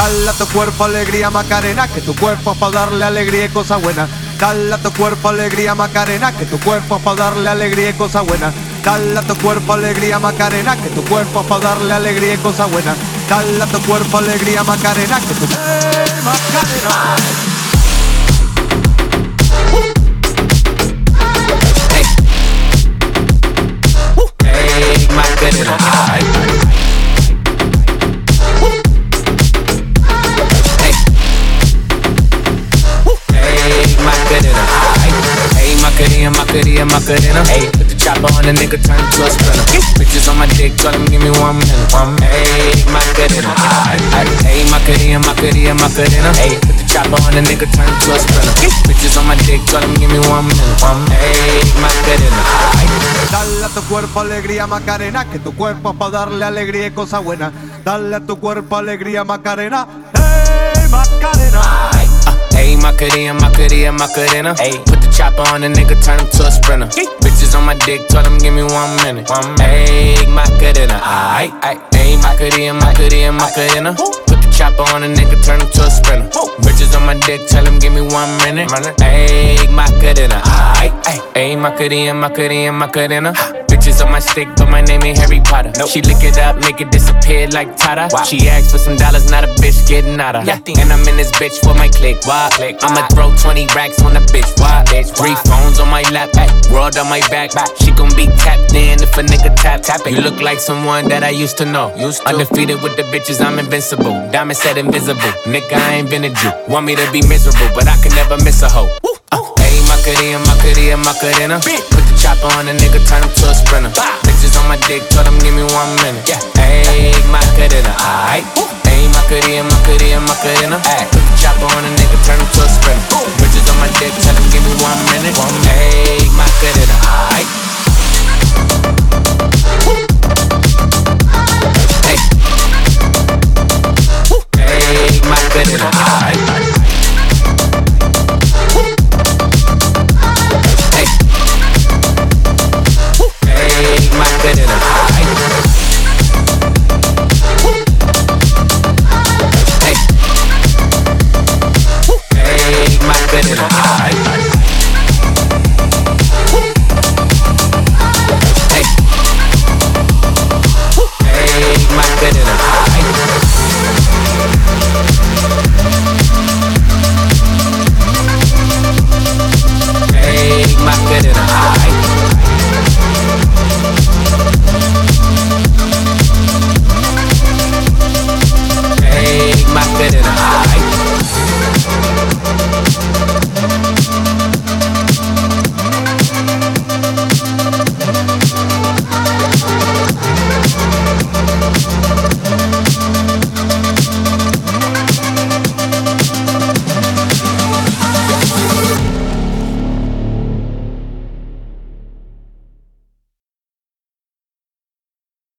Dale a tu cuerpo alegría Macarena, que tu cuerpo es para darle alegría y cosas buenas. Dale a tu cuerpo alegría Macarena, que tu cuerpo es para darle alegría y cosas buenas. Dale a tu cuerpo alegría Macarena, que tu cuerpo es para darle alegría y cosas buenas. Dale a tu cuerpo alegría Macarena, que tu ¡Eh, Macarena. Hey, Macarena. Macarena. Hey, put the chopper on the nigga, turn to a sprinter. Bitches on my dick, tell him give me one minute. One minute. Hey, Macarena. Ay. Ay. Hey, Macarena, Macarena, Macarena. Hey, put the chopper on the nigga, turn to a sprinter. Bitches on my dick, tell him give me one minute. One minute. Hey, Macarena. Ay. Dale a tu cuerpo alegría Macarena, que tu cuerpo es para darle alegría y cosas buenas. Dale a tu cuerpo alegría Macarena, ¡Hey Macarena! Uh, Hey, Macarena, Macarena, Macarena. Hey, put the chopper on the nigga, turn him to a sprinter. Bitches on my dick, tell him give me one minute. One minute. Hey, Macarena, aight, aight. Hey, Macarena, Macarena, Macarena. Put the chopper on the nigga, turn him to a sprinter. Bitches on my dick, tell him give me one minute. Hey, Macarena, aight, aight. Hey, Macarena, Macarena, Macarena. Bitches on my stick, but my name ain't Harry Potter. She lick it up, make it disappear like Tata. She asked for some dollars, not a bitch getting out of. And I'm in this bitch for my click. Why? click I'ma throw 20 racks on the bitch. Why? bitch? Three phones on my lap, world on my back. She gon' be tapped in if a nigga tap tap it. You look like someone that I used to know. Undefeated with the bitches, I'm invincible. Diamond said invisible. Nigga, I ain't been a Jew. Want me to be miserable, but I can never miss a hoe. Macarena, Macarena, Macarena. Put the chopper on the nigga, turn him to a sprinter. Bitches on my dick, tell them give me one minute. Yeah, Hey, Macarena, aight. Hey, Macarena, Macarena, Macarena. Ay, put the chopper on the nigga, turn him to a sprinter. Bitches on my dick, tell them give me one minute. One, Hey, Macarena, aight. Hey. Hey, Macarena, aight. Hey,